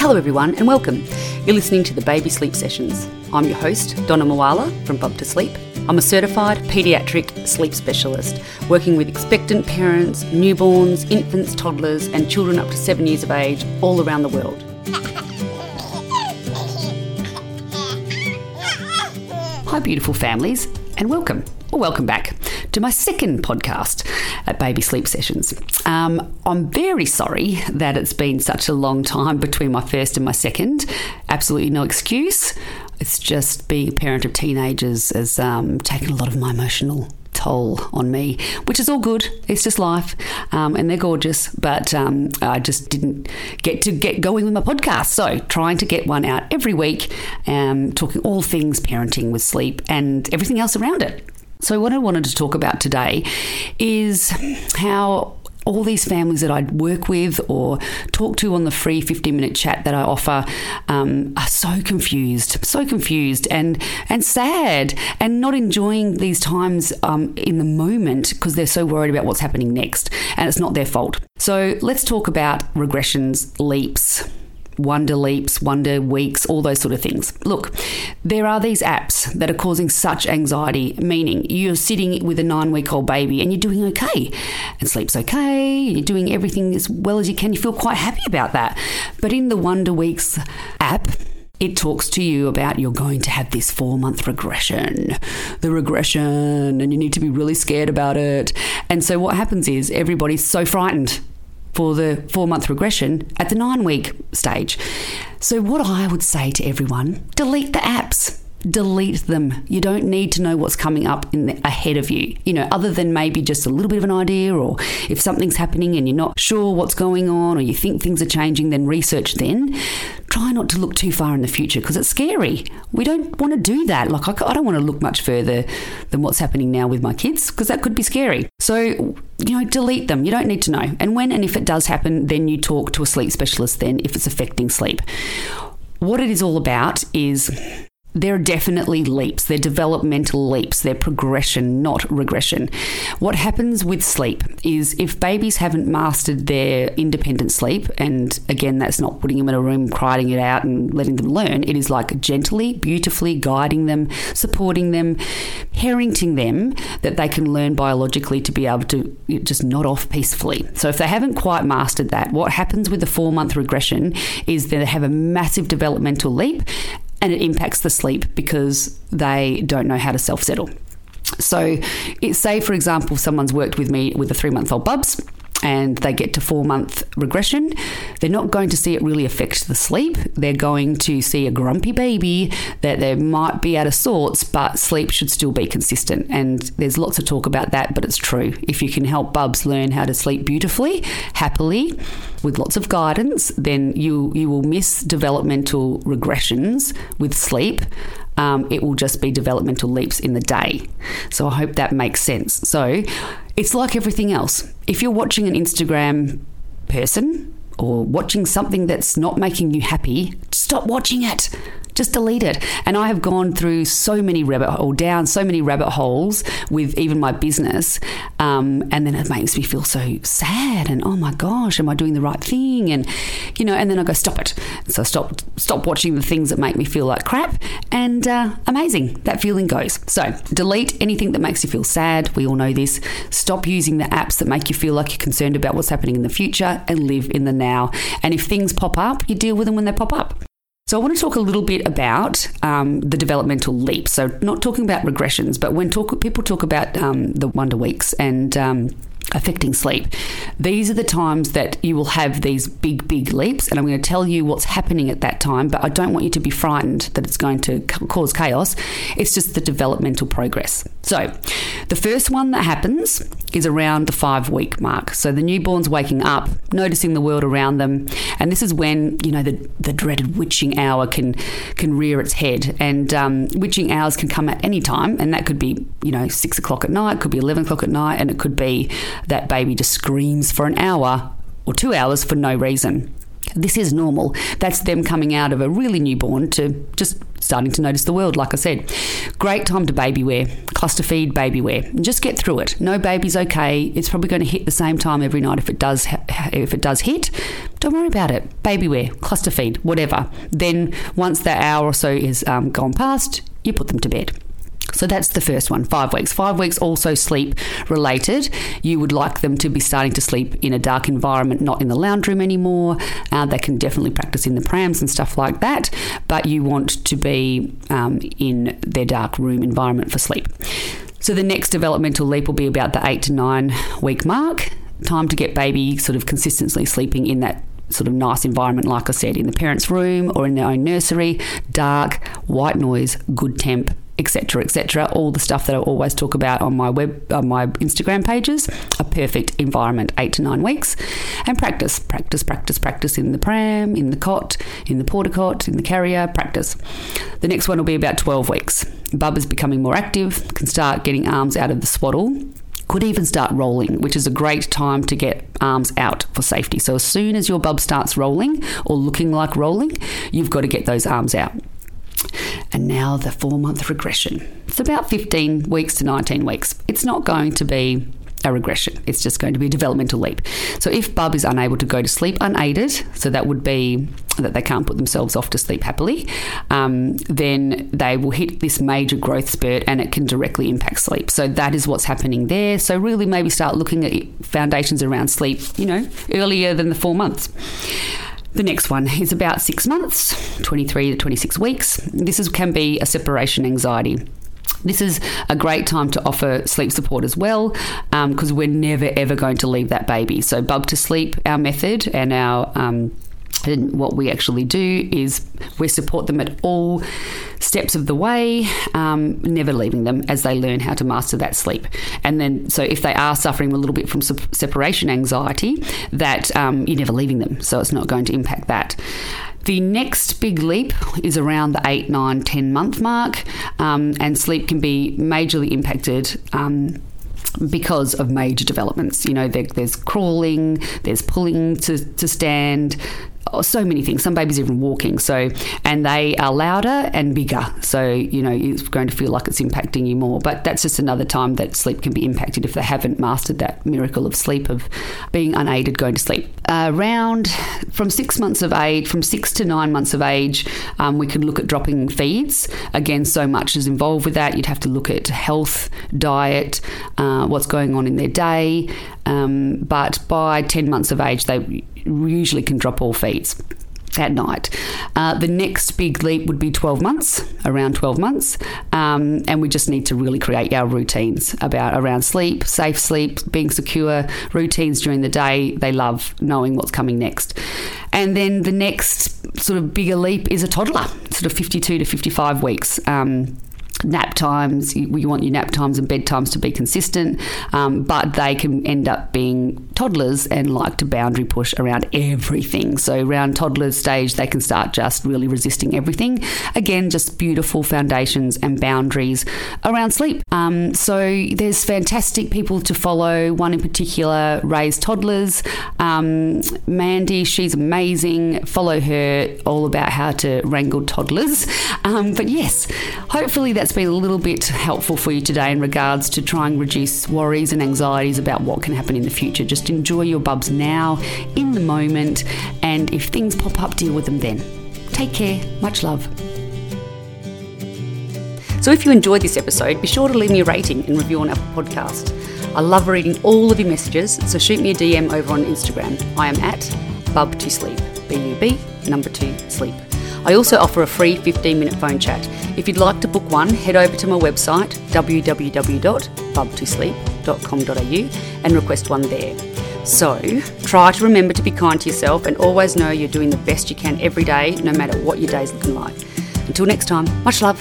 Hello, everyone, and welcome. You're listening to the Baby Sleep Sessions. I'm your host, Donna Mwala from Bub to Sleep. I'm a certified paediatric sleep specialist working with expectant parents, newborns, infants, toddlers, and children up to seven years of age all around the world. Hi, beautiful families, and welcome or welcome back to my second podcast at Baby Sleep Sessions. Um, I'm very sorry that it's been such a long time between my first and my second. Absolutely no excuse. It's just being a parent of teenagers has um, taken a lot of my emotional toll on me, which is all good. It's just life, um, and they're gorgeous. But um, I just didn't get to get going with my podcast. So trying to get one out every week, um, talking all things parenting with sleep and everything else around it. So, what I wanted to talk about today is how all these families that I work with or talk to on the free 15 minute chat that I offer um, are so confused, so confused and, and sad and not enjoying these times um, in the moment because they're so worried about what's happening next and it's not their fault. So let's talk about regressions, leaps, Wonder Leaps, Wonder Weeks, all those sort of things. Look, there are these apps that are causing such anxiety, meaning you're sitting with a nine week old baby and you're doing okay, and sleep's okay, you're doing everything as well as you can, you feel quite happy about that. But in the Wonder Weeks app, it talks to you about you're going to have this four month regression, the regression, and you need to be really scared about it. And so what happens is everybody's so frightened for the four month regression at the nine week stage. So, what I would say to everyone delete the apps delete them. You don't need to know what's coming up the, ahead of you, you know, other than maybe just a little bit of an idea or if something's happening and you're not sure what's going on or you think things are changing, then research then. Try not to look too far in the future because it's scary. We don't want to do that. Like, I, I don't want to look much further than what's happening now with my kids because that could be scary. So, you know, delete them. You don't need to know. And when and if it does happen, then you talk to a sleep specialist then if it's affecting sleep. What it is all about is there are definitely leaps. They're developmental leaps. They're progression, not regression. What happens with sleep is if babies haven't mastered their independent sleep, and again, that's not putting them in a room, crying it out, and letting them learn, it is like gently, beautifully guiding them, supporting them, parenting them that they can learn biologically to be able to just nod off peacefully. So if they haven't quite mastered that, what happens with the four month regression is they have a massive developmental leap and it impacts the sleep because they don't know how to self settle. So, it, say for example, someone's worked with me with a three month old bubs and they get to four month regression, they're not going to see it really affect the sleep. They're going to see a grumpy baby that they might be out of sorts, but sleep should still be consistent. And there's lots of talk about that, but it's true. If you can help bubs learn how to sleep beautifully, happily, with lots of guidance, then you you will miss developmental regressions with sleep um, it will just be developmental leaps in the day. So I hope that makes sense. So it's like everything else. If you're watching an Instagram person or watching something that's not making you happy, stop watching it just delete it. And I have gone through so many rabbit or down so many rabbit holes with even my business, um, and then it makes me feel so sad and oh my gosh, am I doing the right thing? And you know, and then I go stop it. So stop stop watching the things that make me feel like crap, and uh, amazing that feeling goes. So delete anything that makes you feel sad. We all know this. Stop using the apps that make you feel like you're concerned about what's happening in the future, and live in the now. And if things pop up, you deal with them when they pop up. So, I want to talk a little bit about um, the developmental leap. So, not talking about regressions, but when talk, people talk about um, the Wonder Weeks and um, affecting sleep. These are the times that you will have these big, big leaps, and I'm going to tell you what's happening at that time, but I don't want you to be frightened that it's going to cause chaos. It's just the developmental progress. So, the first one that happens is around the five week mark. So, the newborn's waking up, noticing the world around them, and this is when, you know, the, the dreaded witching hour can, can rear its head. And um, witching hours can come at any time, and that could be, you know, six o'clock at night, could be 11 o'clock at night, and it could be that baby just screams for an hour or two hours for no reason. This is normal. That's them coming out of a really newborn to just starting to notice the world, like I said. Great time to baby wear, cluster feed, baby wear. Just get through it. No baby's okay. It's probably going to hit the same time every night if it does if it does hit. Don't worry about it. Baby wear, cluster feed, whatever. Then once that hour or so is um, gone past, you put them to bed. So that's the first one, five weeks. Five weeks also sleep related. You would like them to be starting to sleep in a dark environment, not in the lounge room anymore. Uh, they can definitely practice in the prams and stuff like that, but you want to be um, in their dark room environment for sleep. So the next developmental leap will be about the eight to nine week mark. Time to get baby sort of consistently sleeping in that sort of nice environment, like I said, in the parents' room or in their own nursery, dark, white noise, good temp, etc., etc. All the stuff that I always talk about on my web, on my Instagram pages. A perfect environment, eight to nine weeks, and practice, practice, practice, practice in the pram, in the cot, in the porta cot, in the carrier. Practice. The next one will be about twelve weeks. Bub is becoming more active, can start getting arms out of the swaddle could even start rolling, which is a great time to get arms out for safety. So, as soon as your bub starts rolling or looking like rolling, you've got to get those arms out. And now the four month regression. It's about 15 weeks to 19 weeks. It's not going to be a regression. It's just going to be a developmental leap. So if bub is unable to go to sleep unaided, so that would be that they can't put themselves off to sleep happily, um, then they will hit this major growth spurt and it can directly impact sleep. So that is what's happening there. So really maybe start looking at foundations around sleep, you know, earlier than the four months. The next one is about six months, 23 to 26 weeks. This is, can be a separation anxiety. This is a great time to offer sleep support as well because um, we're never ever going to leave that baby. So, Bub to Sleep, our method, and our um, and what we actually do is we support them at all steps of the way, um, never leaving them as they learn how to master that sleep. And then, so if they are suffering a little bit from separation anxiety, that um, you're never leaving them. So it's not going to impact that. The next big leap is around the 8, 9, 10 month mark, um, and sleep can be majorly impacted um, because of major developments. You know, there, there's crawling, there's pulling to, to stand, oh, so many things. Some babies even walking. So, and they are louder and bigger. So, you know, it's going to feel like it's impacting you more. But that's just another time that sleep can be impacted if they haven't mastered that miracle of sleep, of being unaided going to sleep. Uh, around from six months of age, from six to nine months of age, um, we could look at dropping feeds. Again, so much is involved with that. You'd have to look at health, diet, uh, what's going on in their day. Um, but by 10 months of age, they usually can drop all feeds at night. Uh, the next big leap would be 12 months, around 12 months, um, and we just need to really create our routines about around sleep, safe sleep, being secure, routines during the day. They love knowing what's coming next. And then the next sort of bigger leap is a toddler, sort of 52 to 55 weeks. Um, nap times. You, you, want your nap times and bedtimes to be consistent, um, but they can end up being toddlers and like to boundary push around everything. So, around toddler stage, they can start just really resisting everything. Again, just beautiful foundations and boundaries around sleep. Um, so, there's fantastic people to follow. One in particular, raised toddlers. Um, Mandy, she's amazing. Follow her all about how to wrangle toddlers. Um, but yes, hopefully that's been a little bit helpful for you today in regards to trying to reduce worries and anxieties about what can happen in the future. Just enjoy your bubs now, in the moment, and if things pop up, deal with them then. Take care. Much love. So, if you enjoyed this episode, be sure to leave me a rating and review on Apple Podcast. I love reading all of your messages, so shoot me a DM over on Instagram. I am at Bub to Sleep. B U B number two sleep. I also offer a free 15 minute phone chat. If you'd like to book one, head over to my website www.bubtosleep.com.au and request one there. So, try to remember to be kind to yourself and always know you're doing the best you can every day, no matter what your day's looking like. Until next time, much love.